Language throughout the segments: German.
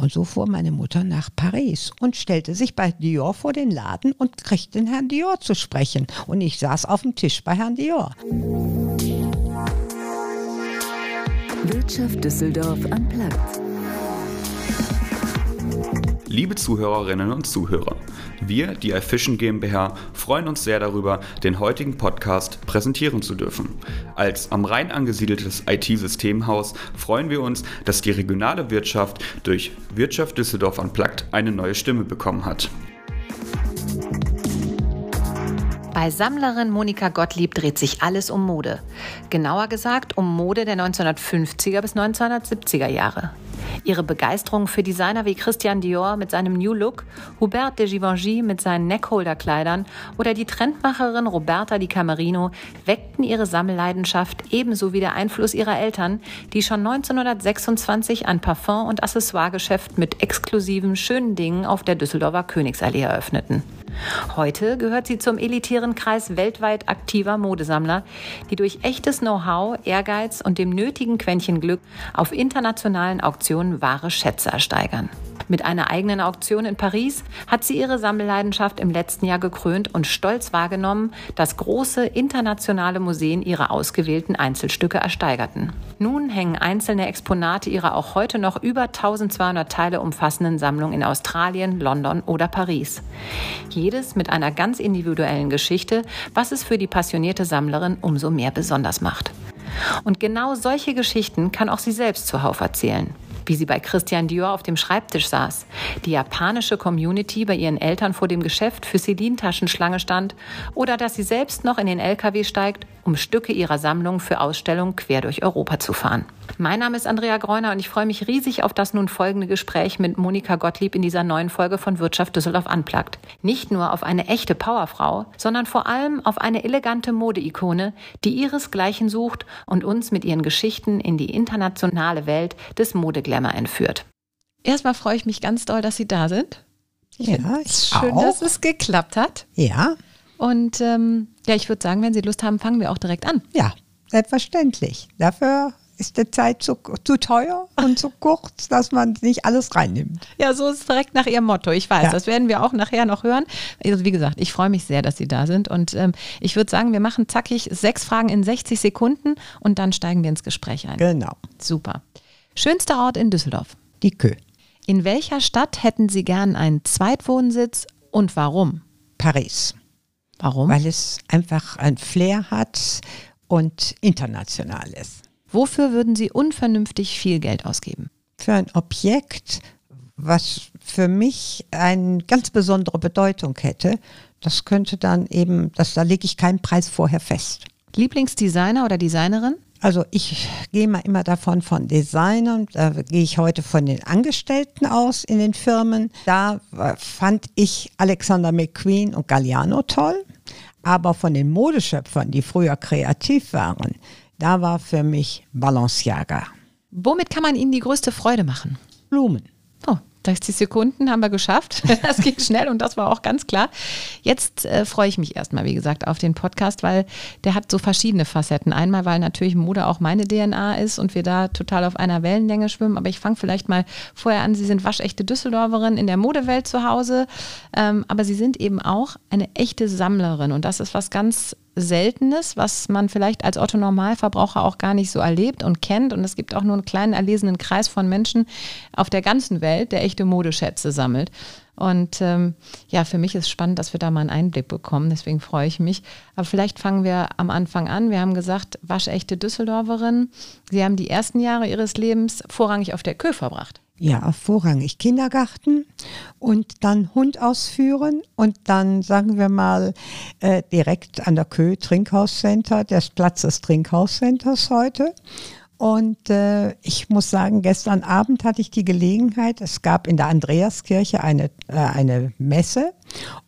Und so fuhr meine Mutter nach Paris und stellte sich bei Dior vor den Laden und kriegte den Herrn Dior zu sprechen. Und ich saß auf dem Tisch bei Herrn Dior. Wirtschaft Düsseldorf am Platz. Liebe Zuhörerinnen und Zuhörer, wir, die iFishing GmbH, freuen uns sehr darüber, den heutigen Podcast präsentieren zu dürfen. Als am Rhein angesiedeltes IT-Systemhaus freuen wir uns, dass die regionale Wirtschaft durch Wirtschaft Düsseldorf Unplugged eine neue Stimme bekommen hat. Bei Sammlerin Monika Gottlieb dreht sich alles um Mode. Genauer gesagt um Mode der 1950er bis 1970er Jahre. Ihre Begeisterung für Designer wie Christian Dior mit seinem New Look, Hubert de Givenchy mit seinen Neckholder-Kleidern oder die Trendmacherin Roberta Di Camerino weckten ihre Sammelleidenschaft ebenso wie der Einfluss ihrer Eltern, die schon 1926 ein Parfum- und Accessoiregeschäft mit exklusiven schönen Dingen auf der Düsseldorfer Königsallee eröffneten. Heute gehört sie zum elitären Kreis weltweit aktiver Modesammler, die durch echtes Know-how, Ehrgeiz und dem nötigen Quäntchen Glück auf internationalen Auktionen wahre Schätze ersteigern. Mit einer eigenen Auktion in Paris hat sie ihre Sammelleidenschaft im letzten Jahr gekrönt und stolz wahrgenommen, dass große internationale Museen ihre ausgewählten Einzelstücke ersteigerten. Nun hängen einzelne Exponate ihrer auch heute noch über 1200 Teile umfassenden Sammlung in Australien, London oder Paris. Jedes mit einer ganz individuellen Geschichte, was es für die passionierte Sammlerin umso mehr besonders macht. Und genau solche Geschichten kann auch sie selbst zuhauf erzählen wie sie bei Christian Dior auf dem Schreibtisch saß, die japanische Community bei ihren Eltern vor dem Geschäft für Celine-Taschenschlange stand oder dass sie selbst noch in den LKW steigt, um Stücke ihrer Sammlung für Ausstellungen quer durch Europa zu fahren. Mein Name ist Andrea Greuner und ich freue mich riesig auf das nun folgende Gespräch mit Monika Gottlieb in dieser neuen Folge von Wirtschaft Düsseldorf Unplugged. Nicht nur auf eine echte Powerfrau, sondern vor allem auf eine elegante Modeikone, die ihresgleichen sucht und uns mit ihren Geschichten in die internationale Welt des Modeglamour entführt. Erstmal freue ich mich ganz doll, dass Sie da sind. Ich ja, ist schön, auch. dass es geklappt hat. Ja. Und ähm, ja, ich würde sagen, wenn Sie Lust haben, fangen wir auch direkt an. Ja, selbstverständlich. Dafür ist die Zeit zu, zu teuer und zu kurz, dass man nicht alles reinnimmt. Ja, so ist es direkt nach Ihrem Motto. Ich weiß, ja. das werden wir auch nachher noch hören. Also wie gesagt, ich freue mich sehr, dass Sie da sind. Und ähm, ich würde sagen, wir machen zackig sechs Fragen in 60 Sekunden und dann steigen wir ins Gespräch ein. Genau. Super. Schönster Ort in Düsseldorf? Die Kö. In welcher Stadt hätten Sie gern einen Zweitwohnsitz und warum? Paris. Warum? Weil es einfach ein Flair hat und international ist. Wofür würden Sie unvernünftig viel Geld ausgeben? Für ein Objekt, was für mich eine ganz besondere Bedeutung hätte. Das könnte dann eben, das, da lege ich keinen Preis vorher fest. Lieblingsdesigner oder Designerin? Also ich gehe mal immer davon von Designern, da gehe ich heute von den Angestellten aus in den Firmen. Da fand ich Alexander McQueen und Galliano toll, aber von den Modeschöpfern, die früher kreativ waren, da war für mich Balenciaga. Womit kann man Ihnen die größte Freude machen? Blumen. Oh, 60 Sekunden haben wir geschafft. Das ging schnell und das war auch ganz klar. Jetzt äh, freue ich mich erstmal, wie gesagt, auf den Podcast, weil der hat so verschiedene Facetten. Einmal, weil natürlich Mode auch meine DNA ist und wir da total auf einer Wellenlänge schwimmen. Aber ich fange vielleicht mal vorher an. Sie sind waschechte Düsseldorferin in der Modewelt zu Hause. Ähm, aber Sie sind eben auch eine echte Sammlerin. Und das ist was ganz Seltenes, was man vielleicht als Otto Normalverbraucher auch gar nicht so erlebt und kennt. Und es gibt auch nur einen kleinen erlesenen Kreis von Menschen auf der ganzen Welt, der echte Modeschätze sammelt. Und ähm, ja, für mich ist spannend, dass wir da mal einen Einblick bekommen. Deswegen freue ich mich. Aber vielleicht fangen wir am Anfang an. Wir haben gesagt, waschechte Düsseldorferin. Sie haben die ersten Jahre Ihres Lebens vorrangig auf der Kö verbracht. Ja, vorrangig Kindergarten und dann Hund ausführen und dann, sagen wir mal, äh, direkt an der Kö Trinkhauscenter, des Platz des Trinkhauscenters heute. Und äh, ich muss sagen, gestern Abend hatte ich die Gelegenheit, es gab in der Andreaskirche eine, äh, eine Messe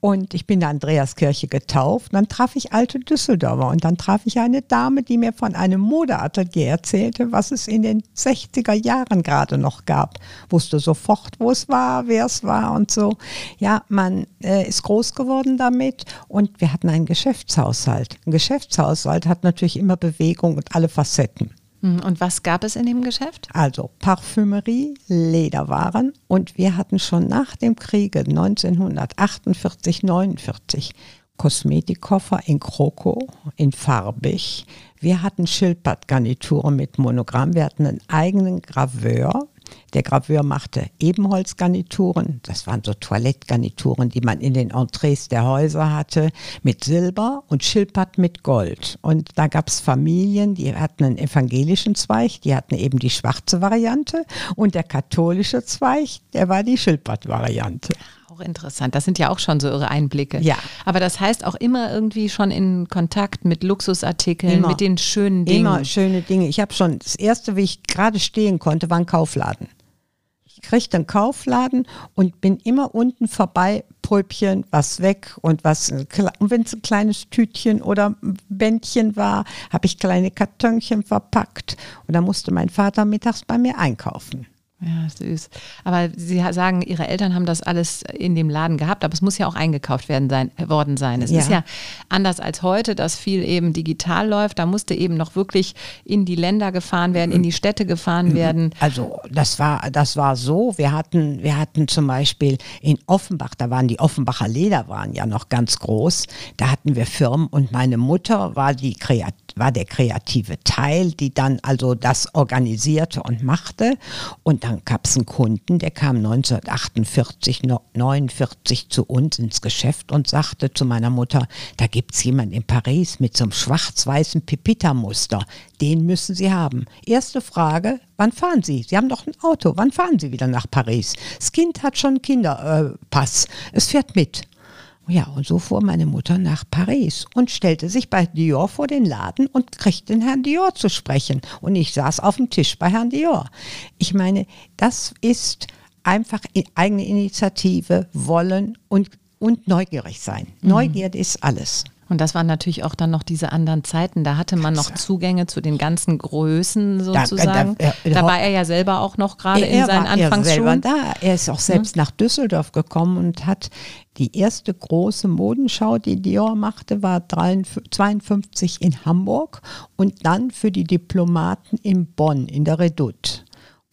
und ich bin in der Andreaskirche getauft. dann traf ich alte Düsseldorfer und dann traf ich eine Dame, die mir von einem Modeatelier erzählte, was es in den 60er Jahren gerade noch gab. Wusste sofort, wo es war, wer es war und so. Ja, man äh, ist groß geworden damit und wir hatten einen Geschäftshaushalt. Ein Geschäftshaushalt hat natürlich immer Bewegung und alle Facetten. Hm, und was gab es in dem Geschäft? Also Parfümerie, Lederwaren und wir hatten schon nach dem Kriege 1948, 49 Kosmetikkoffer in Kroko, in farbig. Wir hatten Schildpattgarnituren mit Monogramm. Wir hatten einen eigenen Graveur. Der Graveur machte Ebenholzgarnituren. Das waren so Toilettgarnituren, die man in den Entrees der Häuser hatte, mit Silber und Schildpatt mit Gold. Und da gab es Familien, die hatten einen evangelischen Zweig, die hatten eben die schwarze Variante. Und der katholische Zweig, der war die Schildpatt-Variante. Auch interessant. Das sind ja auch schon so ihre Einblicke. Ja. Aber das heißt auch immer irgendwie schon in Kontakt mit Luxusartikeln, Immer. mit den schönen Dingen. Immer schöne Dinge. Ich habe schon, das erste, wie ich gerade stehen konnte, war ein Kaufladen. Ich kriegte einen Kaufladen und bin immer unten vorbei, Pröbchen, was weg und was, und wenn es ein kleines Tütchen oder Bändchen war, habe ich kleine Kartönchen verpackt und dann musste mein Vater mittags bei mir einkaufen. Ja, süß. Aber Sie sagen, Ihre Eltern haben das alles in dem Laden gehabt, aber es muss ja auch eingekauft werden sein, worden sein. Es Ja. ist ja anders als heute, dass viel eben digital läuft. Da musste eben noch wirklich in die Länder gefahren werden, in die Städte gefahren werden. Also das war, das war so, wir hatten, wir hatten zum Beispiel in Offenbach, da waren die Offenbacher Lederwaren ja noch ganz groß, da hatten wir Firmen und meine Mutter war die Kreat war der kreative Teil, die dann also das organisierte und machte. Und dann gab es einen Kunden, der kam 1948, no- 49 zu uns ins Geschäft und sagte zu meiner Mutter, da gibt es jemanden in Paris mit so einem schwarz-weißen Pepita-Muster. Den müssen Sie haben. Erste Frage, wann fahren Sie? Sie haben doch ein Auto. Wann fahren Sie wieder nach Paris? Das Kind hat schon einen Kinderpass. Äh, es fährt mit. Ja, und so fuhr meine Mutter nach Paris und stellte sich bei Dior vor den Laden und kriegte den Herrn Dior zu sprechen. Und ich saß auf dem Tisch bei Herrn Dior. Ich meine, das ist einfach eigene Initiative, wollen und, und neugierig sein. Neugierde ist alles. Und das waren natürlich auch dann noch diese anderen Zeiten. Da hatte man noch Zugänge zu den ganzen Größen sozusagen. da- Da, äh, war er ja selber auch noch gerade in er seinen Anfangsschulen. da. Er ist auch selbst nach Düsseldorf gekommen und hat die erste große Modenschau, die Dior machte, war 53 52 in Hamburg und dann für die Diplomaten in Bonn in der Redoute.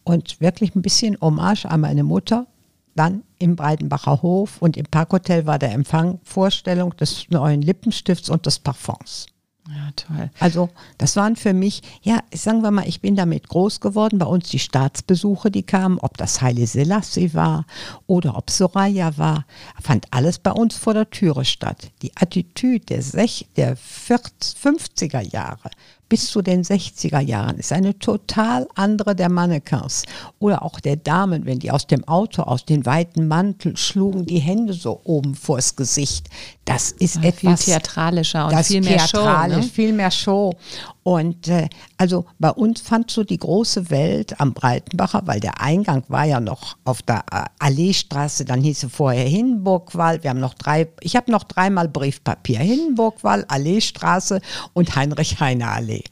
Und wirklich ein bisschen Hommage an meine Mutter. Dann im Breidenbacher Hof und im Parkhotel war der Empfang Vorstellung des neuen Lippenstifts und des Parfums. Ja, toll. Also das waren für mich, ja, sagen wir mal, ich bin damit groß geworden. Bei uns die Staatsbesuche, die kamen, ob das Haile Selassie war oder ob Soraya war, fand alles bei uns vor der Türe statt. Die Attitüde der, Sech der 40, 50er Jahre bis zu den 60er Jahren ist eine total andere der Mannequins oder auch der Damen, wenn die aus dem Auto, aus den weiten Mantel schlugen, die Hände so oben vors Gesicht. Das ist Viel etwas theatralischer und viel mehr Show. theatralisch, Ne? viel mehr Show. Und äh, also bei uns fand so die große Welt am Breitenbacher, weil der Eingang war ja noch auf der äh, Alleestraße, dann hieß es vorher Hindenburgwall. Wir haben noch drei, ich habe noch dreimal Briefpapier. Hindenburgwall, Alleestraße und Heinrich-Heine-Allee.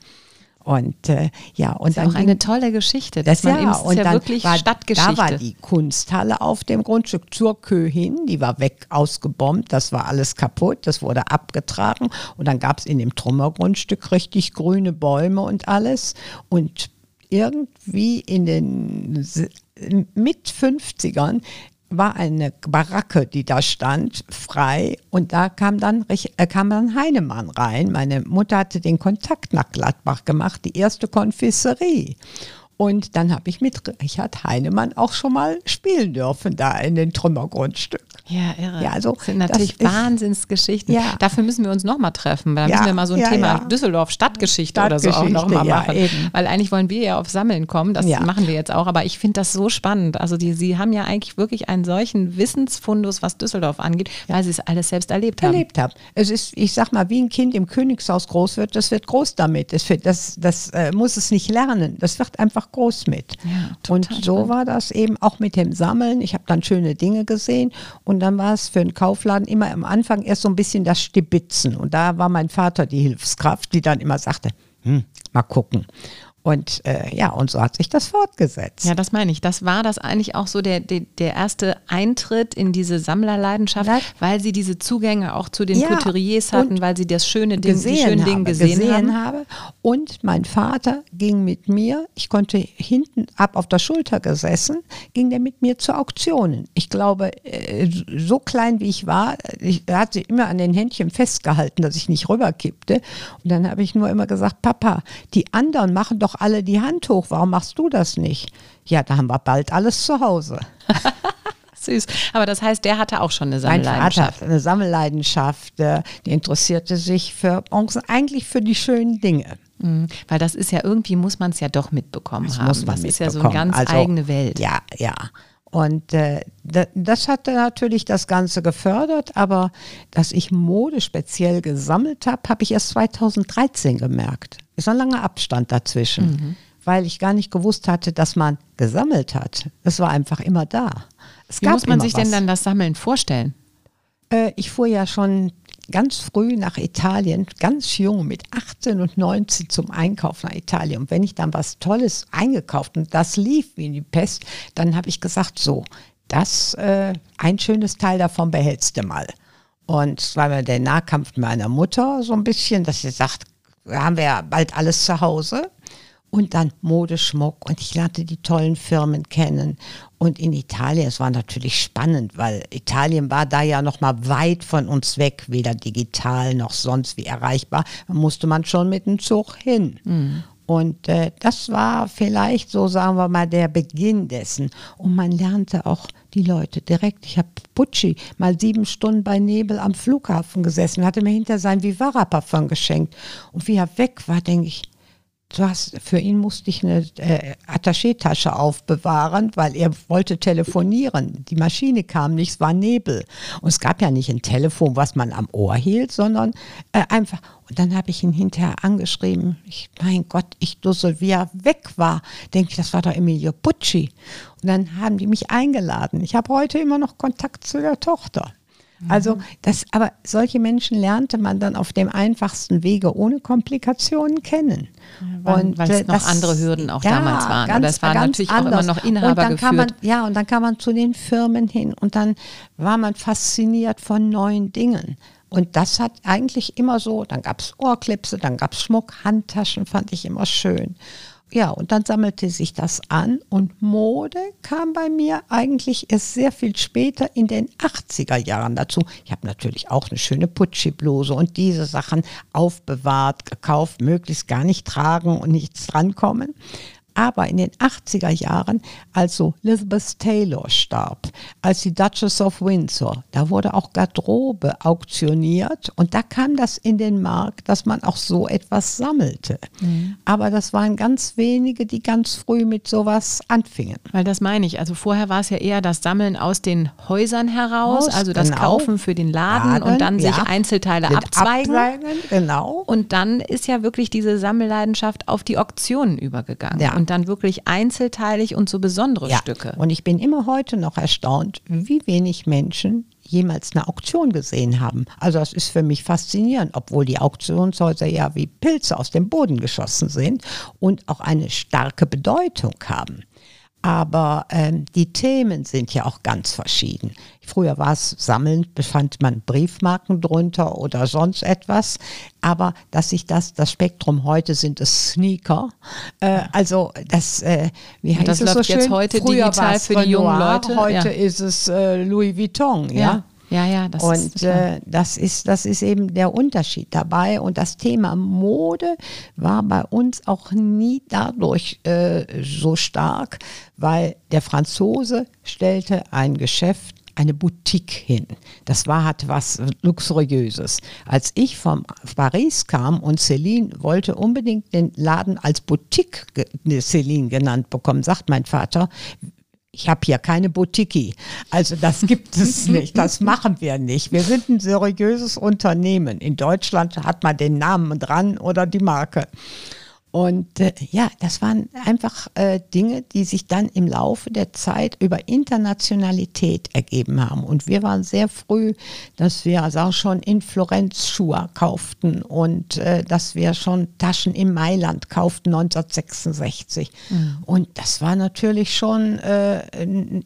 Und äh, ja, und Das ist dann auch ging- eine tolle Geschichte. Dass das man ja, eben, und ja dann wirklich war, Stadtgeschichte. Da war die Kunsthalle auf dem Grundstück zur Kö hin, die war weg ausgebombt, das war alles kaputt, das wurde abgetragen und dann gab es in dem Trümmergrundstück richtig grüne Bäume und alles und irgendwie in den mit 50ern war eine Baracke, die da stand, frei und da kam dann, äh, kam dann Heinemann rein. Meine Mutter hatte den Kontakt nach Gladbach gemacht, die erste Konfiserie. Und dann habe ich mit Richard Heinemann auch schon mal spielen dürfen, da in den Trümmergrundstück. Ja, irre. Ja, also das sind natürlich das Wahnsinnsgeschichten. Ja. Dafür müssen wir uns nochmal treffen. Da Ja, müssen wir mal so ein ja, Thema. Düsseldorf Stadtgeschichte, oder so auch Stadtgeschichte, nochmal machen. eben. Weil eigentlich wollen wir ja auf Sammeln kommen. Das machen wir jetzt auch. Aber ich finde das so spannend. Also die, Sie haben ja eigentlich wirklich einen solchen Wissensfundus, was Düsseldorf angeht, weil Sie es alles selbst erlebt haben. erlebt habe. Es ist, ich sag mal, wie ein Kind im Königshaus groß wird, das wird groß damit. Das, wird, das, das äh, muss es nicht lernen. Das wird einfach groß mit. Ja, und so war das eben auch mit dem Sammeln. Ich habe dann schöne Dinge gesehen und dann war es für einen Kaufladen immer am Anfang erst so ein bisschen das Stibitzen. Und da war mein Vater die Hilfskraft, die dann immer sagte, hm, mal gucken. Und äh, ja, und so hat sich das fortgesetzt. Ja, das meine ich. Das war das eigentlich auch so der, der, der erste Eintritt in diese Sammlerleidenschaft, Ja. weil sie diese Zugänge auch zu den Ja, Couturiers hatten, weil sie das schöne Ding, die gesehen, schönen habe, Dinge gesehen, haben. habe. Und mein Vater ging mit mir, ich konnte hinten ab auf der Schulter gesessen, ging der mit mir zu Auktionen. Ich glaube, äh, so klein wie ich war, ich, er hat sie immer an den Händchen festgehalten, dass ich nicht rüberkippte. Und dann habe ich nur immer gesagt, Papa, die anderen machen doch alle die Hand hoch, warum machst du das nicht? Ja, da haben wir bald alles zu Hause. Süß. Aber das heißt, der hatte auch schon eine Mein Vater Sammelleidenschaft. hat eine Sammelleidenschaft, äh, die interessierte sich für Bronzen, eigentlich für die schönen Dinge. Mhm. Weil das ist ja irgendwie, muss man es ja doch mitbekommen Das haben. muss man das ist ja so eine mitbekommen. ganz Also, eigene Welt. Ja, ja. Und äh, da, das hat natürlich das Ganze gefördert, aber dass ich Mode speziell gesammelt habe, habe ich erst 2013 gemerkt. Ist ein langer Abstand dazwischen, Mhm. weil ich gar nicht gewusst hatte, dass man gesammelt hat. Es war einfach immer da. Es Wie muss man sich was. denn dann das Sammeln vorstellen? Äh, ich fuhr ja schon ganz früh nach Italien, ganz jung, mit 18 und 19 zum Einkauf nach Italien. Und wenn ich dann was Tolles eingekauft und das lief wie die Pest, dann habe ich gesagt, so, das, äh, ein schönes Teil davon behältst du mal. Und es war der Nahkampf meiner Mutter so ein bisschen, dass sie sagt, haben wir ja bald alles zu Hause. Und dann Modeschmuck und ich lernte die tollen Firmen kennen. Und in Italien, es war natürlich spannend, weil Italien war da ja noch mal weit von uns weg, weder digital noch sonst wie erreichbar. Da musste man schon mit dem Zug hin. Und äh, das war vielleicht so, sagen wir mal, der Beginn dessen. Und man lernte auch die Leute direkt. Ich habe Pucci mal sieben Stunden bei Nebel am Flughafen gesessen, hatte mir hinter sein Vivara-Parfum geschenkt. Und wie er weg war, denke ich, Du hast, für ihn musste ich eine äh, Attachétasche aufbewahren, weil er wollte telefonieren. Die Maschine kam nicht, es war Nebel. Und es gab ja nicht ein Telefon, was man am Ohr hielt, sondern äh, einfach. Und dann habe ich ihn hinterher angeschrieben. Ich, mein Gott, ich dussel, wie er weg war. Denke ich, das war doch Emilio Pucci. Und dann haben die mich eingeladen. Ich habe heute immer noch Kontakt zu der Tochter. Also das, aber solche Menschen lernte man dann auf dem einfachsten Wege ohne Komplikationen kennen. weil- weil es äh, noch andere Hürden auch damals waren. Oder es war ganz natürlich auch immer noch und dann kam man, inhabergeführt. Ja, und dann kam man zu den Firmen hin und dann war man fasziniert von neuen Dingen. Und das hat eigentlich immer so, dann gab es Ohrklipse, dann gab es Schmuck, Handtaschen fand ich immer schön. Ja, und dann sammelte sich das an und Mode kam bei mir eigentlich erst sehr viel später in den 80er Jahren dazu. Ich habe natürlich auch eine schöne Pucci-Bluse und diese Sachen aufbewahrt, gekauft, möglichst gar nicht tragen und nichts drankommen. Aber in den 80er Jahren, als so Elizabeth Taylor starb, als die Duchess of Windsor, da wurde auch Garderobe auktioniert und da kam das in den Markt, dass man auch so etwas sammelte. Aber das waren ganz wenige, die ganz früh mit sowas anfingen. Weil das meine ich. Also vorher war es ja eher das Sammeln aus den Häusern heraus, Aus, also das genau. Kaufen für den Laden, und dann sich ja. Einzelteile Mit abzweigen. abzweigen, Genau. Und dann ist ja wirklich diese Sammelleidenschaft auf die Auktionen übergegangen. Ja. Und dann wirklich einzelteilig und so besondere Ja, Stücke. und ich bin immer heute noch erstaunt, wie wenig Menschen jemals eine Auktion gesehen haben. Also das ist für mich faszinierend, obwohl die Auktionshäuser ja wie Pilze aus dem Boden geschossen sind und auch eine starke Bedeutung haben. Aber ähm, die Themen sind ja auch ganz verschieden. Früher war es Sammeln, befand man Briefmarken drunter oder sonst etwas. Aber dass sich das, das Spektrum heute sind es Sneaker. Äh, also das, äh, wie heißt das es so läuft jetzt schön? heute Früher digital für die jungen Leute, Heute ja. ist es äh, Louis Vuitton, ja. ja, ja, ja, das Und ist klar. äh, das, ist, das ist eben der Unterschied dabei. Und das Thema Mode war bei uns auch nie dadurch äh, so stark, weil der Franzose stellte ein Geschäft eine Boutique hin. Das war, hatte was Luxuriöses. Als ich von Paris kam und Celine wollte unbedingt den Laden als Boutique ne, Celine genannt bekommen, sagt mein Vater, ich habe hier keine Boutique. Also das gibt es nicht. Das machen wir nicht. Wir sind ein seriöses Unternehmen. In Deutschland hat man den Namen dran oder die Marke. Und äh, ja, das waren einfach äh, Dinge, die sich dann im Laufe der Zeit über Internationalität ergeben haben. Und wir waren sehr früh, dass wir also auch schon in Florenz Schuhe kauften und äh, dass wir schon Taschen in Mailand kauften 1966. Mhm. Und das war natürlich schon äh,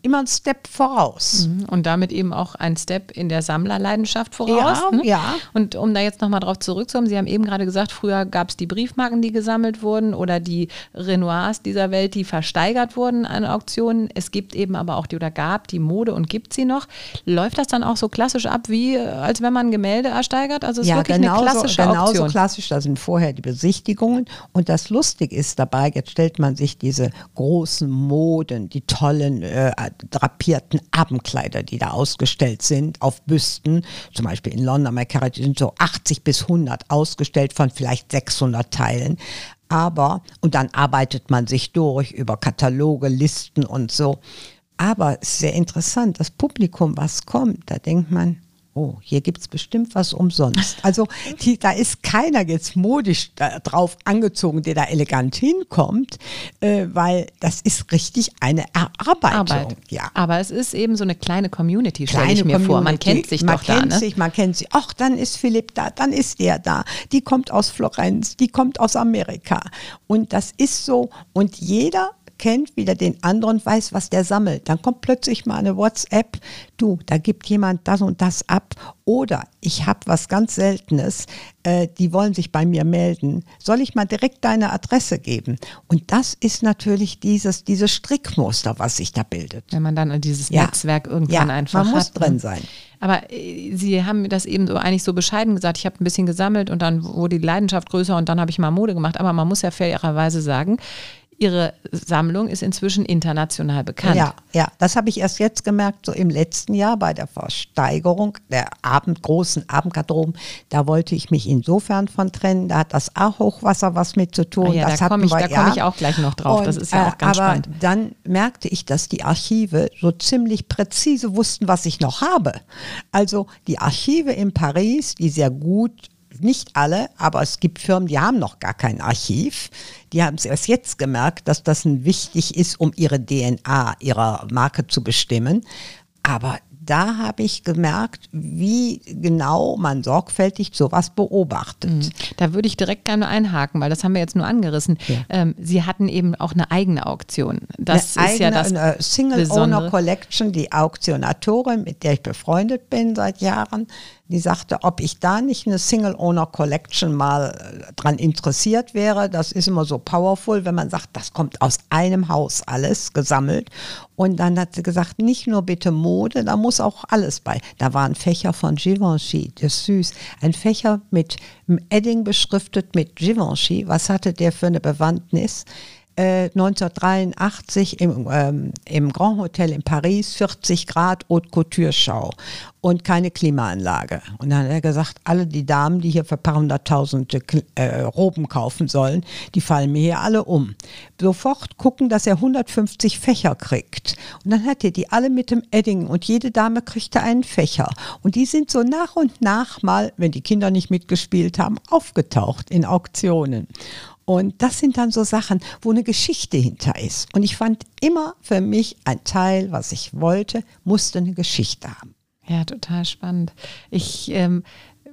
immer ein Step voraus. Mhm. Und damit eben auch ein Step in der Sammlerleidenschaft voraus. Ja, ne? ja. Und um da jetzt nochmal drauf zurückzukommen, Sie haben eben gerade gesagt, früher gab es die Briefmarken, die gesammelt wurden oder die Renoirs dieser Welt, die versteigert wurden an Auktionen. Es gibt eben aber auch die oder gab die Mode und gibt sie noch. Läuft das dann auch so klassisch ab, wie als wenn man Gemälde ersteigert? Also es ja, ist wirklich genauso, eine klassische genauso Auktion. klassisch. Da sind vorher die Besichtigungen und das Lustige ist dabei, jetzt stellt man sich diese großen Moden, die tollen äh, drapierten Abendkleider, die da ausgestellt sind, auf Büsten, zum Beispiel in London, Amerika, die sind so 80 bis 100 ausgestellt von vielleicht 600 Teilen. Aber, und dann arbeitet man sich durch über Kataloge, Listen und so. Aber es ist sehr interessant, das Publikum, was kommt, da denkt man, oh, hier gibt es bestimmt was umsonst. Also die, da ist keiner jetzt modisch drauf angezogen, der da elegant hinkommt, äh, weil das ist richtig eine Erarbeitung. Arbeit. Ja. Aber es ist eben so eine kleine Community, stelle ich mir vor. Man Community. kennt sich man doch da, kennt ne? sich, man kennt sich. Ach, dann ist Philipp da, dann ist der da. Die kommt aus Florenz, die kommt aus Amerika. Und das ist so. Und jeder kennt wieder den anderen, weiß, was der sammelt. Dann kommt plötzlich mal eine WhatsApp, du, da gibt jemand das und das ab. Oder ich habe was ganz Seltenes, äh, die wollen sich bei mir melden. Soll ich mal direkt deine Adresse geben? Und das ist natürlich dieses, dieses Strickmuster, was sich da bildet. Wenn man dann dieses Ja. Netzwerk irgendwann ja, einfach man muss hat. ne? drin sein. Aber äh, Sie haben mir das eben so eigentlich so bescheiden gesagt. Ich habe ein bisschen gesammelt und dann wurde die Leidenschaft größer und dann habe ich mal Mode gemacht. Aber man muss ja fairerweise sagen, Ihre Sammlung ist inzwischen international bekannt. Ja, ja, das habe ich erst jetzt gemerkt, so im letzten Jahr bei der Versteigerung der Abend, großen Abendgarderoben. Da wollte ich mich insofern von trennen. Da hat das A-Hochwasser was mit zu tun. Ah ja, das da komme ich, da komm ja. ich auch gleich noch drauf. das Und, ist ja auch äh, ganz aber spannend. dann merkte ich, dass die Archive so ziemlich präzise wussten, was ich noch habe. Also die Archive in Paris, die sehr gut nicht alle, aber es gibt Firmen, die haben noch gar kein Archiv. Die haben es erst jetzt gemerkt, dass das wichtig ist, um ihre DNA ihrer Marke zu bestimmen. Aber da habe ich gemerkt, wie genau man sorgfältig sowas beobachtet. Da würde ich direkt gerne einhaken, weil das haben wir jetzt nur angerissen. Ja. Ähm, Sie hatten eben auch eine eigene Auktion. Das eine ist ja eigene, das eine Single Besondere. Owner Collection, die Auktionatorin, mit der ich befreundet bin seit Jahren, die sagte, ob ich da nicht eine Single Owner Collection mal äh, dran interessiert wäre. Das ist immer so powerful, wenn man sagt, das kommt aus einem Haus alles gesammelt. Und dann hat sie gesagt, nicht nur bitte Mode, da muss auch alles bei. Da war ein Fächer von Givenchy, das ist süß. Ein Fächer mit einem Edding beschriftet mit Givenchy. Was hatte der für eine Bewandtnis? Äh, 1983 im, ähm, im Grand Hotel in Paris 40 Grad Haute Couture Schau und keine Klimaanlage. Und dann hat er gesagt, alle die Damen, die hier für ein paar hunderttausende äh, Roben kaufen sollen, die fallen mir hier alle um. Sofort gucken, dass er 150 Fächer kriegt. Und dann hat er die alle mit dem Edding und jede Dame kriegte einen Fächer. Und die sind so nach und nach mal, wenn die Kinder nicht mitgespielt haben, aufgetaucht in Auktionen. Und das sind dann so Sachen, wo eine Geschichte hinter ist. Und ich fand immer für mich ein Teil, was ich wollte, musste eine Geschichte haben. Ja, total spannend. Ich ähm,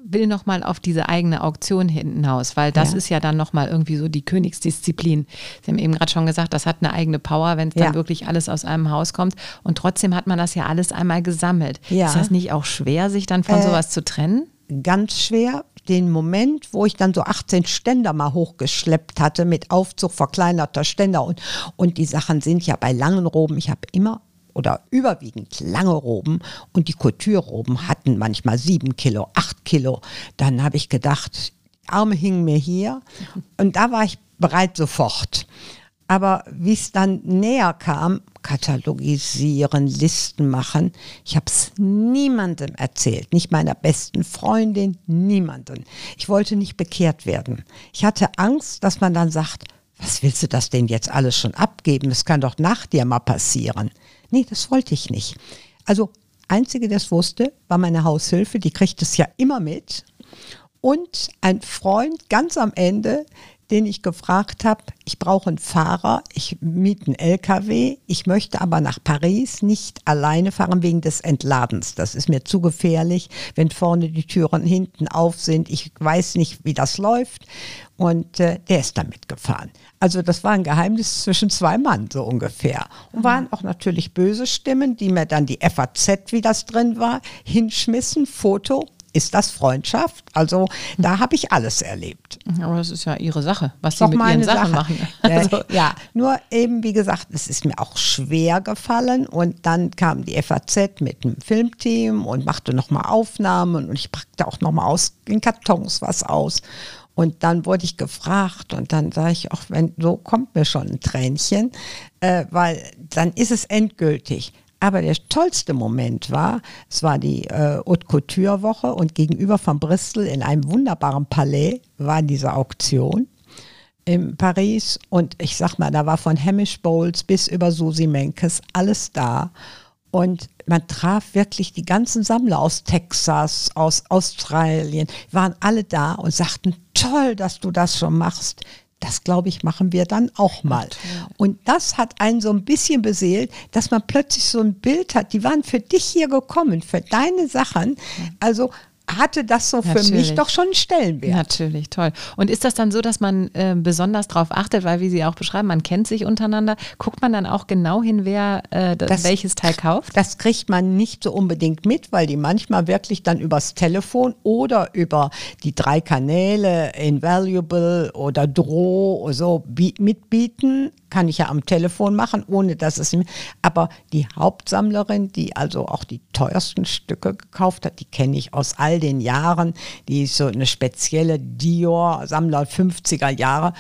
will noch mal auf diese eigene Auktion hinaus, weil das Ja. ist ja dann noch mal irgendwie so die Königsdisziplin. Sie haben eben gerade schon gesagt, das hat eine eigene Power, wenn es dann Ja. wirklich alles aus einem Haus kommt. Und trotzdem hat man das ja alles einmal gesammelt. Ja. Ist das nicht auch schwer, sich dann von Äh, sowas zu trennen? Ganz schwer. Den Moment, wo ich dann so 18 Ständer mal hochgeschleppt hatte mit Aufzug verkleinerter Ständer und, und die Sachen sind ja bei langen Roben, ich habe immer oder überwiegend lange Roben und die Couture-Roben hatten manchmal sieben Kilo, acht Kilo. Dann habe ich gedacht, die Arme hingen mir hier und da war ich bereit sofort. Aber wie es dann näher kam, katalogisieren, Listen machen, ich habe es niemandem erzählt, nicht meiner besten Freundin, niemandem. Ich wollte nicht bekehrt werden. Ich hatte Angst, dass man dann sagt, was willst du das denn jetzt alles schon abgeben? Das kann doch nach dir mal passieren. Nee, das wollte ich nicht. Also, einzige, das wusste, war meine Haushilfe, die kriegt es ja immer mit. Und ein Freund ganz am Ende, den ich gefragt habe, ich brauche einen Fahrer, ich miete einen LKW, ich möchte aber nach Paris nicht alleine fahren wegen des Entladens. Das ist mir zu gefährlich, wenn vorne die Türen hinten auf sind. Ich weiß nicht, wie das läuft. Und äh, der ist dann mitgefahren. Also das war ein Geheimnis zwischen zwei Mann so ungefähr. Und waren auch natürlich böse Stimmen, die mir dann die FAZ, wie das drin war, hinschmissen, Foto. Ist das Freundschaft? Also da habe ich alles erlebt. Aber das ist ja ihre Sache, was sie Doch mit ihren Sachen Sache. machen. Äh, Also, ja, nur eben, wie gesagt, es ist mir auch schwer gefallen und dann kam die FAZ mit einem Filmteam und machte nochmal Aufnahmen und ich packte auch nochmal aus den Kartons was aus. Und dann wurde ich gefragt und dann sage ich auch, wenn so kommt mir schon ein Tränchen, äh, weil dann ist es endgültig. Aber der tollste Moment war, es war die äh, Haute Couture Woche und gegenüber von Bristol in einem wunderbaren Palais war diese Auktion in Paris und ich sag mal, da war von Hamish Bowles bis über Susi Menkes alles da. Und man traf wirklich die ganzen Sammler aus Texas, aus Australien, waren alle da und sagten, toll, dass du das schon machst. Das, glaube ich, machen wir dann auch mal. Und das hat einen so ein bisschen beseelt, dass man plötzlich so ein Bild hat. Die waren für dich hier gekommen, für deine Sachen. Also hatte das so für Natürlich. mich doch schon einen Stellenwert. Natürlich, toll. Und ist das dann so, dass man äh, besonders darauf achtet, weil wie Sie auch beschreiben, man kennt sich untereinander, guckt man dann auch genau hin, wer äh, das, welches Teil kauft? Das kriegt man nicht so unbedingt mit, weil die manchmal wirklich dann übers Telefon oder über die drei Kanäle Invaluable oder Droh oder so bi- mitbieten. Kann ich ja am Telefon machen, ohne dass es. Aber die Hauptsammlerin, die also auch die teuersten Stücke gekauft hat, die kenne ich aus all den Jahren. Die ist so eine spezielle Dior-Sammler 50er Jahre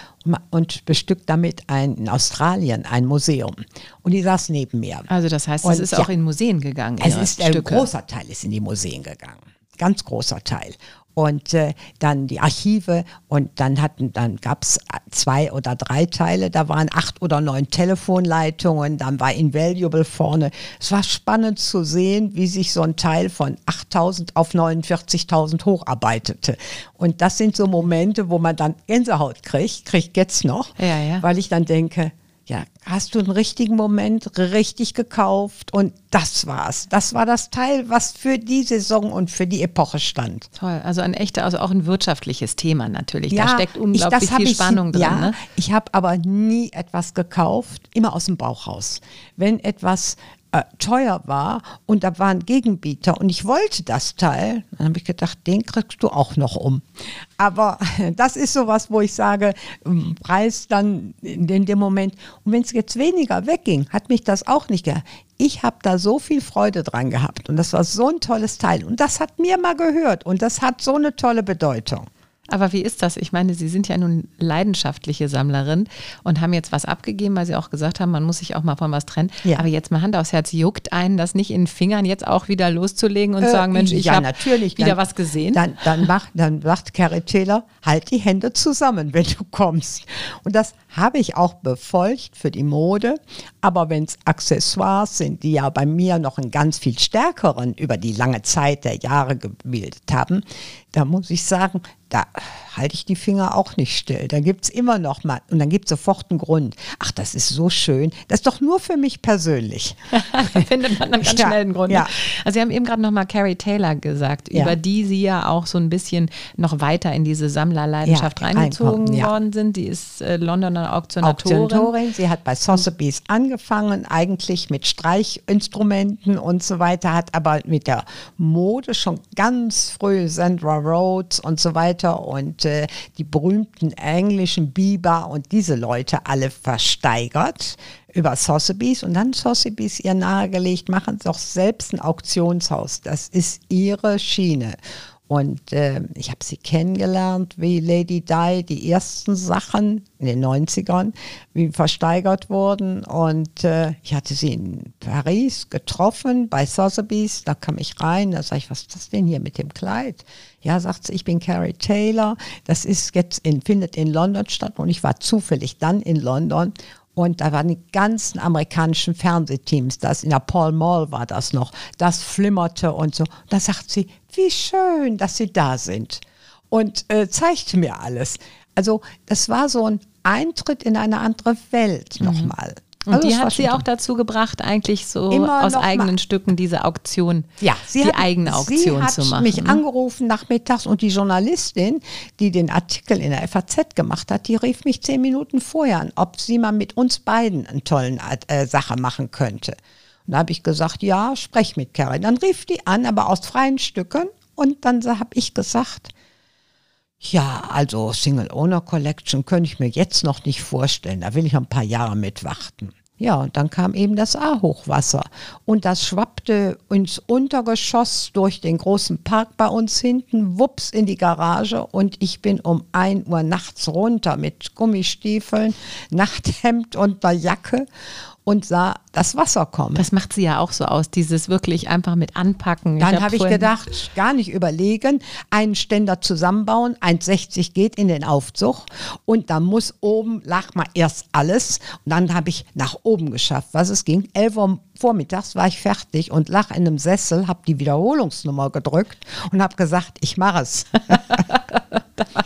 und bestückt damit ein, in Australien ein Museum. Und die saß neben mir. Also das heißt, es Und ist ja. auch in Museen gegangen. Es ist ein großer Teil ist in die Museen gegangen. Ganz großer Teil. Und äh, dann die Archive und dann hatten, dann gab es zwei oder drei Teile, da waren acht oder neun Telefonleitungen, dann war Invaluable vorne. Es war spannend zu sehen, wie sich so ein Teil von 8000 auf 49.000 hocharbeitete. Und das sind so Momente, wo man dann Gänsehaut kriegt, kriegt jetzt noch, Ja, ja. weil ich dann denke, ja, hast du einen richtigen Moment richtig gekauft und das war's. Das war das Teil, was für die Saison und für die Epoche stand. Toll, also ein echter, also auch ein wirtschaftliches Thema natürlich. da steckt ich- unglaublich das hab viel ich- Spannung drin. Ja, Ne? ich habe aber nie etwas gekauft, immer aus dem Bauch raus. Wenn etwas äh, teuer war und da war ein Gegenbieter und ich wollte das Teil, dann habe ich gedacht, den kriegst du auch noch um. Aber das ist sowas, wo ich sage, ähm, Preis dann in dem dem Moment. Und wenn es jetzt weniger wegging, hat mich das auch nicht gehabt. Ich habe da so viel Freude dran gehabt und das war so ein tolles Teil und das hat mir mal gehört und das hat so eine tolle Bedeutung. Aber wie ist das? Ich meine, Sie sind ja nun leidenschaftliche Sammlerin und haben jetzt was abgegeben, weil Sie auch gesagt haben, man muss sich auch mal von was trennen. Ja. Aber jetzt mal Hand aufs Herz, juckt einen das nicht in den Fingern, jetzt auch wieder loszulegen und Äh, sagen, Mensch, ich ja, habe wieder Dann- was gesehen? Dann, dann, macht, dann sagt Carrie Taylor, halt die Hände zusammen, wenn du kommst. Und das habe ich auch befolgt für die Mode. Aber wenn es Accessoires sind, die ja bei mir noch einen ganz viel stärkeren über die lange Zeit der Jahre gebildet haben, da muss ich sagen, da halte ich die Finger auch nicht still. Da gibt es immer noch mal, und dann gibt es sofort einen Grund. Ach, das ist so schön. Das ist doch nur für mich persönlich. findet man dann ganz Ja, schnell einen Grund. ja. Also Sie haben eben gerade nochmal Carrie Taylor gesagt, Ja. über die Sie ja auch so ein bisschen noch weiter in diese Sammlerleidenschaft reingezogen worden sind. Die ist äh, Londoner Auktionatorin. Auktionatorin. Sie hat bei Sotheby's angefangen, eigentlich mit Streichinstrumenten und so weiter, hat aber mit der Mode schon ganz früh Sandra Rhodes und so weiter und äh, die berühmten englischen Bieber und diese Leute alle versteigert über Sotheby's und dann Sotheby's ihr nahegelegt, machen doch selbst ein Auktionshaus. Das ist ihre Schiene. Und äh, ich habe sie kennengelernt, wie Lady Di, die ersten Sachen in den 90ern, wie versteigert wurden. Und äh, ich hatte sie in Paris getroffen, bei Sotheby's. Da kam ich rein, da sage ich, was ist das denn hier mit dem Kleid? Ja, sagt sie, ich bin Carrie Taylor. Das ist jetzt in, findet in London statt. Und ich war zufällig dann in London. Und da waren die ganzen amerikanischen Fernsehteams, das in der Paul Mall war das noch, das flimmerte und so. Da sagt sie, wie schön, dass Sie da sind. Und äh, zeigte mir alles. Also das war so ein Eintritt in eine andere Welt nochmal. Und Also die hat sie auch dazu gebracht, eigentlich so Immer aus eigenen mal- Stücken diese Auktion, ja, sie die hat, eigene Auktion sie hat zu machen. mich ne? angerufen nachmittags und die Journalistin, die den Artikel in der FAZ gemacht hat, die rief mich zehn Minuten vorher an, ob sie mal mit uns beiden eine tollen äh, Sache machen könnte. Und da habe ich gesagt, ja, sprech mit Carrie. Dann rief die an, aber aus freien Stücken. Und dann habe ich gesagt, ja, also Single Owner Collection könnte ich mir jetzt noch nicht vorstellen. Da will ich noch ein paar Jahre mit warten. Ja, und dann kam eben das A-Hochwasser. Und das schwappte ins Untergeschoss durch den großen Park bei uns hinten, wups in die Garage. Und ich bin um 1 Uhr nachts runter mit Gummistiefeln, Nachthemd und einer Jacke und sah das Wasser kommen. Das macht sie ja auch so aus, dieses wirklich einfach mit anpacken. Dann hab habe ich vorhin- gedacht, gar nicht überlegen, einen Ständer zusammenbauen, 1,60 geht in den Aufzug und da muss oben, lag mal erst alles und dann habe ich nach oben geschafft, was es ging. 11 Uhr vormittags war ich fertig und lag in einem Sessel, habe die Wiederholungsnummer gedrückt und habe gesagt, ich mache es.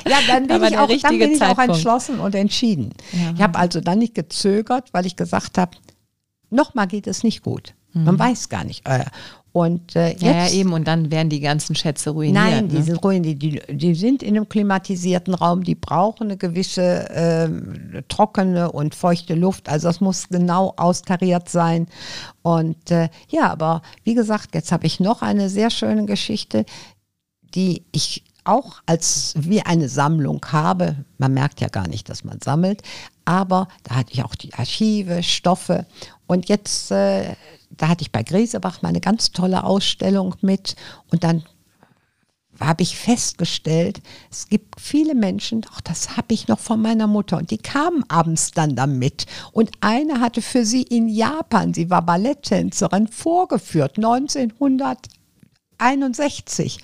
ja, dann Da bin, ich auch, dann bin ich auch entschlossen und entschieden. ich habe also dann nicht gezögert, weil ich gesagt habe, nochmal geht es nicht gut. Man weiß gar nicht. Äh, Und äh, jetzt, Mhm. Ja, ja, eben. Und dann werden die ganzen Schätze ruiniert. Nein, die ne? sind ruhig, die, die, sind in einem klimatisierten Raum, die brauchen eine gewisse ähm, trockene und feuchte Luft. Also das muss genau austariert sein. Und äh, ja, aber wie gesagt, jetzt habe ich noch eine sehr schöne Geschichte, die ich auch als wie eine Sammlung habe. Man merkt ja gar nicht, dass man sammelt, aber da hatte ich auch die Archive, Stoffe und jetzt, äh, da hatte ich bei Griesebach mal eine ganz tolle Ausstellung mit. Und dann habe ich festgestellt, es gibt viele Menschen, doch das habe ich noch von meiner Mutter. Und die kamen abends dann damit. Und eine hatte für sie in Japan, sie war Balletttänzerin, vorgeführt 1961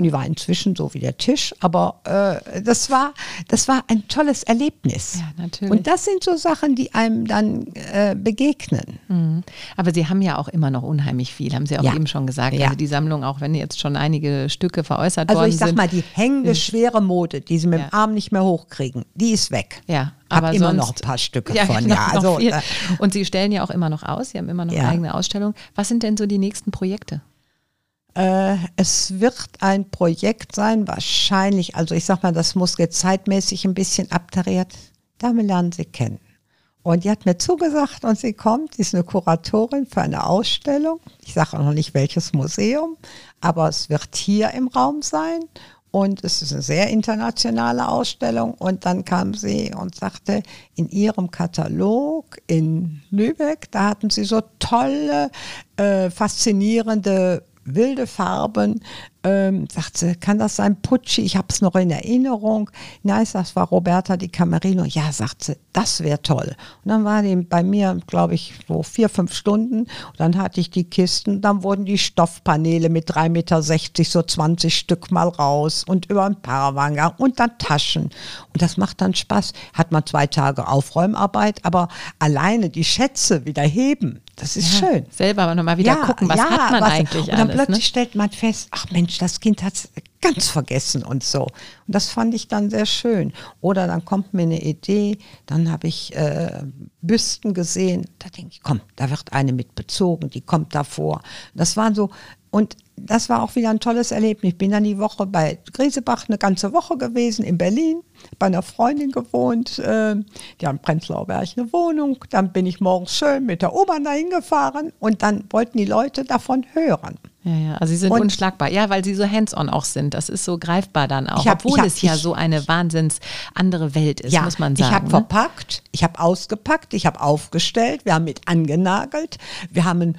und die war inzwischen so wie der Tisch, aber äh, das war das war ein tolles Erlebnis. Ja, natürlich. Und das sind so Sachen, die einem dann äh, begegnen. Mhm. Aber Sie haben ja auch immer noch unheimlich viel, haben Sie auch Ja. eben schon gesagt. Ja. Also die Sammlung, auch wenn jetzt schon einige Stücke veräußert Also worden ich sag sind. mal, die hängende schwere Mode, die sie mit Ja. dem Arm nicht mehr hochkriegen, die ist weg. ja, Hab aber immer noch ein paar Stücke ja, von. genau, Ja, also, äh, Und Sie stellen ja auch immer noch aus, Sie haben immer noch Ja. eigene Ausstellungen. Was sind denn so die nächsten Projekte? Äh, es wird ein Projekt sein, wahrscheinlich, also ich sag mal, das muss jetzt zeitmäßig ein bisschen abtariert. Dame lernen Sie kennen. Und die hat mir zugesagt und sie kommt, sie ist eine Kuratorin für eine Ausstellung. Ich sage auch noch nicht welches Museum, aber es wird hier im Raum sein. Und es ist eine sehr internationale Ausstellung. Und dann kam sie und sagte, in ihrem Katalog in Lübeck, da hatten sie so tolle, äh, faszinierende wilde Farben. Ähm, sagt sie, kann das sein Pucci? Ich habe es noch in Erinnerung. Nein, das war Roberta Di Camerino. Ja, sagt sie, das wäre toll. Und dann war die bei mir, glaube ich, so vier, fünf Stunden. Und dann hatte ich die Kisten. Dann wurden die Stoffpaneele mit 3,60 Meter, so 20 Stück mal raus und über ein Parawanger und dann Taschen. Und das macht dann Spaß. Hat man zwei Tage Aufräumarbeit, aber alleine die Schätze wieder heben, das ist schön. Selber aber nochmal wieder gucken, was hat man was- eigentlich Und dann alles. plötzlich Ne? stellt man fest, ach Mensch, das Kind hat ganz vergessen und so. Und das fand ich dann sehr schön. Oder dann kommt mir eine Idee, dann habe ich äh, Büsten gesehen, da denke ich, komm, da wird eine mit bezogen, die kommt davor. Das waren so, und das war auch wieder ein tolles Erlebnis. Ich bin dann die Woche bei Griesebach eine ganze Woche gewesen in Berlin, bei einer Freundin gewohnt. Äh, die haben Prenzlauer Berg eine Wohnung. Dann bin ich morgens schön mit der U-Bahn dahin gefahren und dann wollten die Leute davon hören. Ja, ja, also sie sind Und- unschlagbar. Ja, weil sie so hands-on auch sind. Das ist so greifbar dann auch. Hab- Obwohl hab- es ja ich- so eine wahnsinns andere Welt ist, muss man sagen. Ich habe ne? verpackt, ich habe ausgepackt, ich habe aufgestellt, wir haben mit angenagelt, wir haben ein,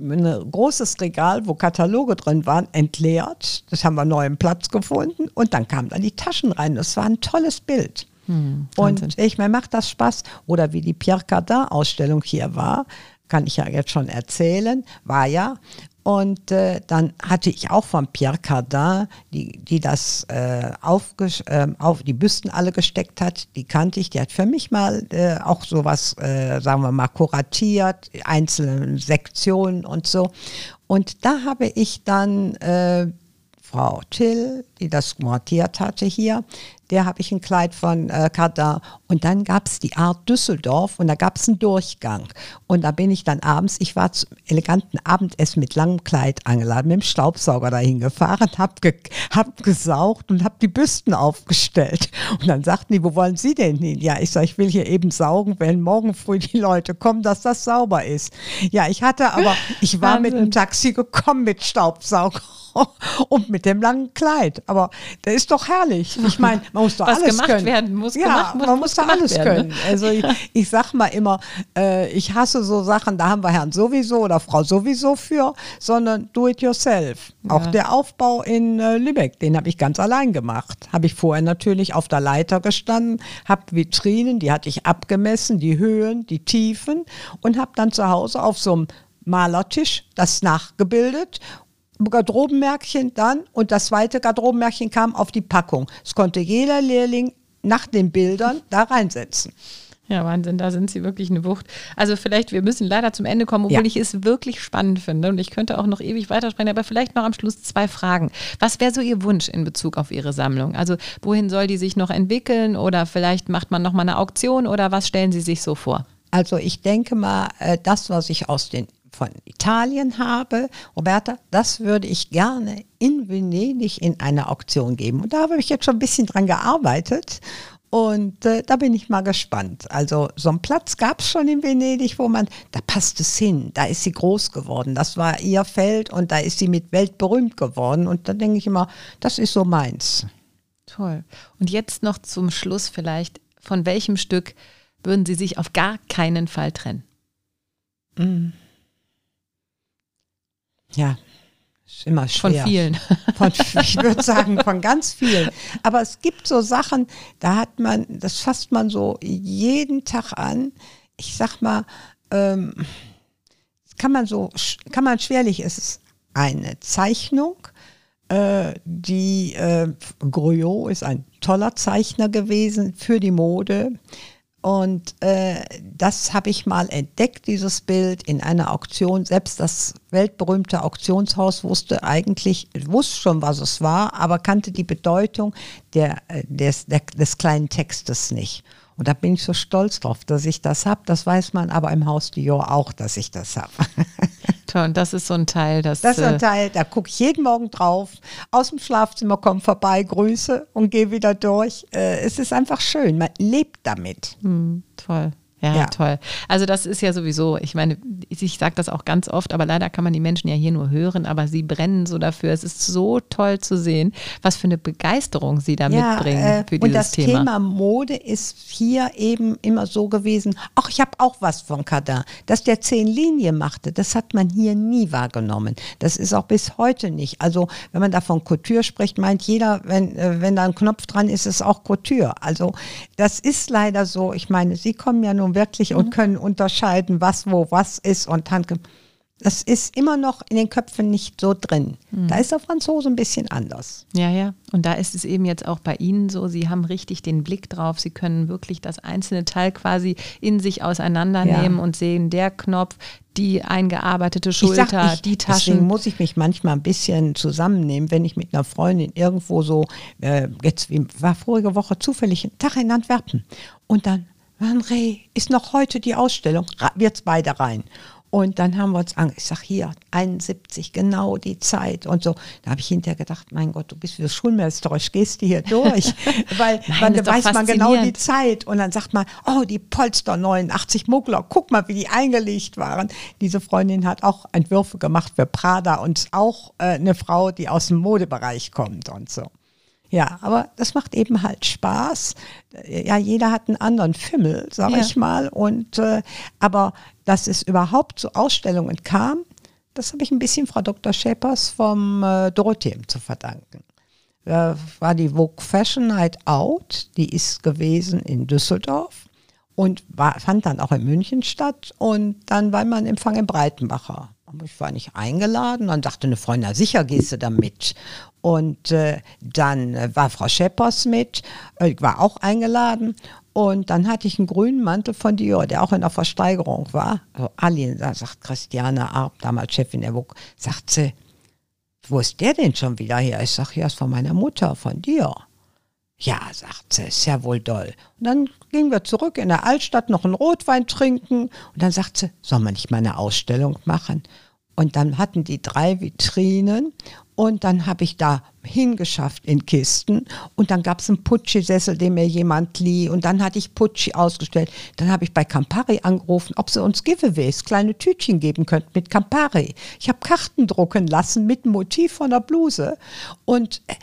ein großes Regal, wo Kataloge drin waren, entleert. Das haben wir neuen Platz gefunden und dann kamen dann die Taschen rein. Das war ein tolles Bild. Hm, und ich, mir macht das Spaß. Oder wie die Pierre Cardin-Ausstellung hier war, kann ich ja jetzt schon erzählen, war ja. Und äh, dann hatte ich auch von Pierre Cardin, die, die das äh, aufgesch- ähm, auf die Büsten alle gesteckt hat, die kannte ich, die hat für mich mal äh, auch sowas, äh, sagen wir mal, kuratiert, einzelne Sektionen und so. Und da habe ich dann äh, Frau Till, die das montiert hatte hier, der habe ich ein Kleid von äh, Cardin. Und dann gab es die Art Düsseldorf und da gab es einen Durchgang. Und da bin ich dann abends, ich war zum eleganten Abendessen mit langem Kleid angeladen, mit dem Staubsauger dahin gefahren, habe ge hab gesaugt und habe die Büsten aufgestellt. Und dann sagten die, wo wollen Sie denn hin? Ja, ich sage, ich will hier eben saugen, wenn morgen früh die Leute kommen, dass das sauber ist. Ja, ich hatte aber, ich war mit dem Taxi gekommen mit Staubsauger und mit dem langen Kleid. Aber der ist doch herrlich. Ich meine, man muss doch Was alles gemacht können. werden muss, ja, gemacht, muss, man muss muss doch gemacht alles werden, können. ne? Also ich, ich sag mal immer, äh, ich hasse so Sachen, da haben wir Herrn sowieso oder Frau sowieso für, sondern do it yourself. Auch der Aufbau in äh, Lübeck, den habe ich ganz allein gemacht. Habe ich vorher natürlich auf der Leiter gestanden, habe Vitrinen, die hatte ich abgemessen, die Höhen, die Tiefen und habe dann zu Hause auf so einem Malertisch das nachgebildet Garderobenmärkchen dann und das zweite Garderobenmärkchen kam auf die Packung. Es konnte jeder Lehrling nach den Bildern da reinsetzen. Ja, Wahnsinn, da sind Sie wirklich eine Wucht. Also vielleicht, wir müssen leider zum Ende kommen, obwohl Ja. ich es wirklich spannend finde und ich könnte auch noch ewig weitersprechen, aber vielleicht noch am Schluss zwei Fragen. Was wäre so Ihr Wunsch in Bezug auf Ihre Sammlung? Also wohin soll die sich noch entwickeln oder vielleicht macht man noch mal eine Auktion oder was stellen Sie sich so vor? Also ich denke mal, äh, das, was ich aus den von Italien habe, Roberta, das würde ich gerne in Venedig in eine Auktion geben. Und da habe ich jetzt schon ein bisschen dran gearbeitet. Und äh, da bin ich mal gespannt. Also so einen Platz gab es schon in Venedig, wo man, da passt es hin, da ist sie groß geworden. Das war ihr Feld und da ist sie mit weltberühmt geworden. Und da denke ich immer, das ist so meins. Toll. Und jetzt noch zum Schluss vielleicht, von welchem Stück würden Sie sich auf gar keinen Fall trennen? Ja, ist immer Von schwer. vielen. Von, ich würde sagen, von ganz vielen. Aber es gibt so Sachen, da hat man, das fasst man so jeden Tag an. Ich sag mal, ähm, kann man so, kann man schwerlich, es ist eine Zeichnung, äh, die äh, Grouillot ist ein toller Zeichner gewesen für die Mode. Und äh, das habe ich mal entdeckt, dieses Bild, in einer Auktion. Selbst das weltberühmte Auktionshaus wusste eigentlich, wusste schon, was es war, aber kannte die Bedeutung der, äh, des, der, des kleinen Textes nicht. Und da bin ich so stolz drauf, dass ich das habe. Das weiß man aber im Haus Dior auch, dass ich das habe. Und das ist so ein Teil, das, Das ist äh, ein Teil, da gucke ich jeden Morgen drauf, aus dem Schlafzimmer komme vorbei, grüße und gehe wieder durch. Äh, es ist einfach schön, man lebt damit. Hm, toll. Ja, Ja. toll. Also das ist ja sowieso, ich meine, ich sage das auch ganz oft, aber leider kann man die Menschen ja hier nur hören, aber sie brennen so dafür. Es ist so toll zu sehen, was für eine Begeisterung sie da mitbringen äh, für und dieses das Thema. Thema Mode ist hier eben immer so gewesen. Ach, ich habe auch was von Cardin. Dass der zehn Linien machte, das hat man hier nie wahrgenommen. Das ist auch bis heute nicht. Also wenn man da von Couture spricht, meint jeder, wenn, äh, wenn da ein Knopf dran ist, ist es auch Couture. Also das ist leider so. Ich meine, Sie kommen ja nun wirklich und können unterscheiden, was wo was ist und Handge das ist immer noch in den Köpfen nicht so drin. Da ist der Franzose ein bisschen anders. Ja, ja. Und da ist es eben jetzt auch bei Ihnen so, Sie haben richtig den Blick drauf. Sie können wirklich das einzelne Teil quasi in sich auseinandernehmen Ja. und sehen, der Knopf, die eingearbeitete Ich Schulter, sag, ich, die Deswegen Taschen. muss ich mich manchmal ein bisschen zusammennehmen, wenn ich mit einer Freundin irgendwo so, äh, jetzt wie- war vorige Woche zufällig ein Tag in Antwerpen. Und dann, André, ist noch heute die Ausstellung, wird's beide rein. Und dann haben wir uns an, ich sag hier, 71, genau die Zeit und so. Da habe ich hinterher gedacht, mein Gott, du bist wie schulmeisterisch, gehst du hier durch. Weil Nein, dann weiß man genau die. Zeit und dann sagt man, oh, die Polster 89 Muggler, guck mal, wie die eingelegt waren. Diese Freundin hat auch Entwürfe gemacht für Prada und auch äh, eine Frau, die aus dem Modebereich kommt und so. Ja, aber das macht eben halt Spaß. Ja, jeder hat einen anderen Fimmel, sag Ja. ich mal. Und äh, aber dass es überhaupt zu Ausstellungen kam, das habe ich ein bisschen Frau Dr. Schäpers vom äh, Dorotheum zu verdanken äh, war die Vogue Fashion Night Out, die ist gewesen in Düsseldorf und war, fand dann auch in München statt und dann war mein Empfang in Breitenbacher. Ich war nicht eingeladen, dann sagte eine Freundin, na sicher gehst du da mit. Und äh, dann äh, war Frau Scheppers mit, äh, war auch eingeladen. Und dann hatte ich einen grünen Mantel von Dior, der auch in der Versteigerung war. Also Aline, da sagt Christiane Arp, damals Chefin der Vogue, sagt sie, wo ist der denn schon wieder her? Ich sage, ja, ist von meiner Mutter, von dir. Ja, sagt sie, ist ja wohl doll. Und dann gingen wir zurück in der Altstadt noch einen Rotwein trinken. Und dann sagt sie, soll man nicht mal eine Ausstellung machen? Und dann hatten die drei Vitrinen und dann habe ich da hingeschafft in Kisten und dann gab es einen Putschi-Sessel, den mir jemand lieh und dann hatte ich Putschi ausgestellt. Dann habe ich bei Campari angerufen, ob sie uns Giveaways, kleine Tütchen geben könnten mit Campari. Ich habe Karten drucken lassen mit dem Motiv von der Bluse und äh,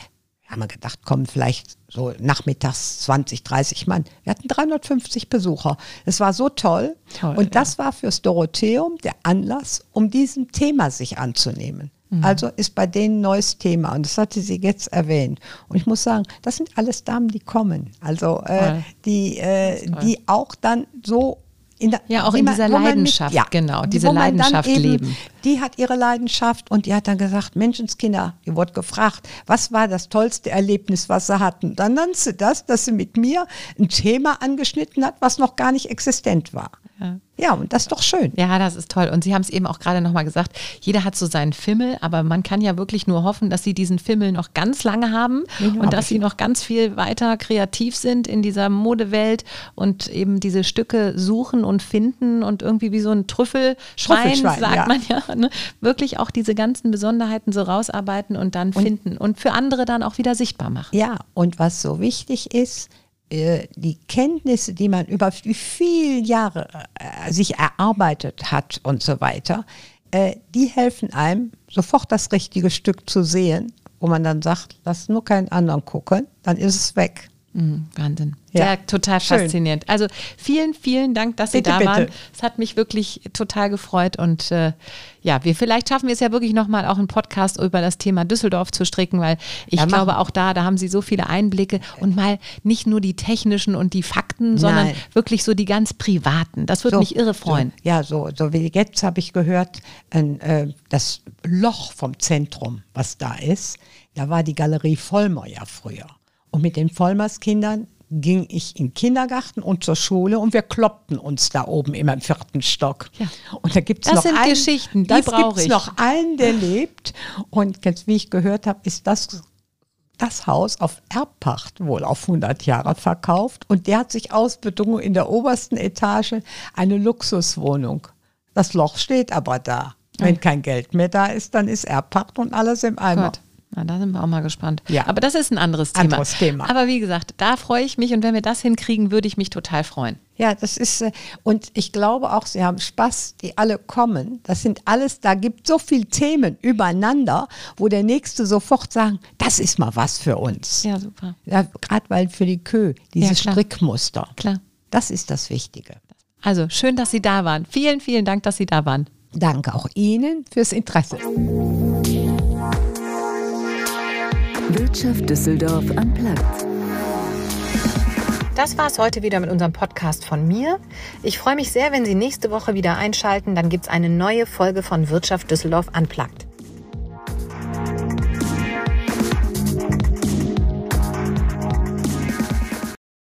haben wir gedacht, kommen vielleicht so nachmittags 20, 30 Mann. Wir hatten 350 Besucher. Es war so toll. toll und das ja. war fürs Dorotheum der Anlass, um diesem Thema sich anzunehmen. Mhm. Also ist bei denen ein neues Thema und das hatte sie jetzt erwähnt. Und ich muss sagen, das sind alles Damen, die kommen. Also äh, die, äh, die auch dann so der, ja, auch in man, dieser Leidenschaft, mit, ja, genau, diese Leidenschaft eben, leben. Die hat ihre Leidenschaft und die hat dann gesagt, Menschenskinder, ihr wurde gefragt, was war das tollste Erlebnis, was sie hatten? Dann nannte sie das, dass sie mit mir ein Thema angeschnitten hat, was noch gar nicht existent war. Ja. ja, und das ist doch schön. Ja, das ist toll. Und Sie haben es eben auch gerade nochmal gesagt, jeder hat so seinen Fimmel, aber man kann ja wirklich nur hoffen, dass Sie diesen Fimmel noch ganz lange haben ja, und dass Sie noch ganz viel weiter kreativ sind in dieser Modewelt und eben diese Stücke suchen und finden und irgendwie wie so ein Trüffelschwein, sagt ja. man ja, ne? wirklich auch diese ganzen Besonderheiten so rausarbeiten und dann und, finden und für andere dann auch wieder sichtbar machen. Ja, und was so wichtig ist, die Kenntnisse, die man über viele Jahre äh, sich erarbeitet hat und so weiter, äh, die helfen einem, sofort das richtige Stück zu sehen, wo man dann sagt, lass nur keinen anderen gucken, dann ist es weg. Mhm, Wahnsinn. Ja, ja total Schön. faszinierend. Also vielen, vielen Dank, dass bitte, Sie da waren. Es hat mich wirklich total gefreut und äh, ja, wir vielleicht schaffen wir es ja wirklich nochmal auch einen Podcast über das Thema Düsseldorf zu stricken, weil ich ja, glaube auch da, da haben Sie so viele Einblicke und mal nicht nur die technischen und die Fakten, sondern Nein. wirklich so die ganz privaten. Das würde so, mich irre freuen. So, ja, so, so wie jetzt habe ich gehört, äh, das Loch vom Zentrum, was da ist, da war die Galerie Vollmer ja früher. Und mit den Vollmerskindern ging ich in den Kindergarten und zur Schule und wir kloppten uns da oben immer im vierten Stock. Ja. Und da gibt es noch sind einen, Geschichten, die brauche ich. noch einen, der lebt. Und jetzt, wie ich gehört habe, ist das das Haus auf Erbpacht wohl auf 100 Jahre verkauft und der hat sich ausbedungen in der obersten Etage eine Luxuswohnung. Das Loch steht aber da. Wenn kein Geld mehr da ist, dann ist Erbpacht und alles im Eimer. Gott. Na, da sind wir auch mal gespannt. Ja. Aber das ist ein anderes Thema. Anderes Thema. Aber wie gesagt, da freue ich mich und wenn wir das hinkriegen, würde ich mich total freuen. Ja, das ist, äh, und ich glaube auch, Sie haben Spaß, die alle kommen. Das sind alles, da gibt so viele Themen übereinander, wo der Nächste sofort sagen, das ist mal was für uns. Ja, super. Ja, Gerade weil für die Kö, dieses ja, klar. Strickmuster. Klar. Das ist das Wichtige. Also schön, dass Sie da waren. Vielen, vielen Dank, dass Sie da waren. Danke auch Ihnen fürs Interesse. Wirtschaft Düsseldorf am Platz. Das war es heute wieder mit unserem Podcast von mir. Ich freue mich sehr, wenn Sie nächste Woche wieder einschalten. Dann gibt es eine neue Folge von Wirtschaft Düsseldorf Unplugged.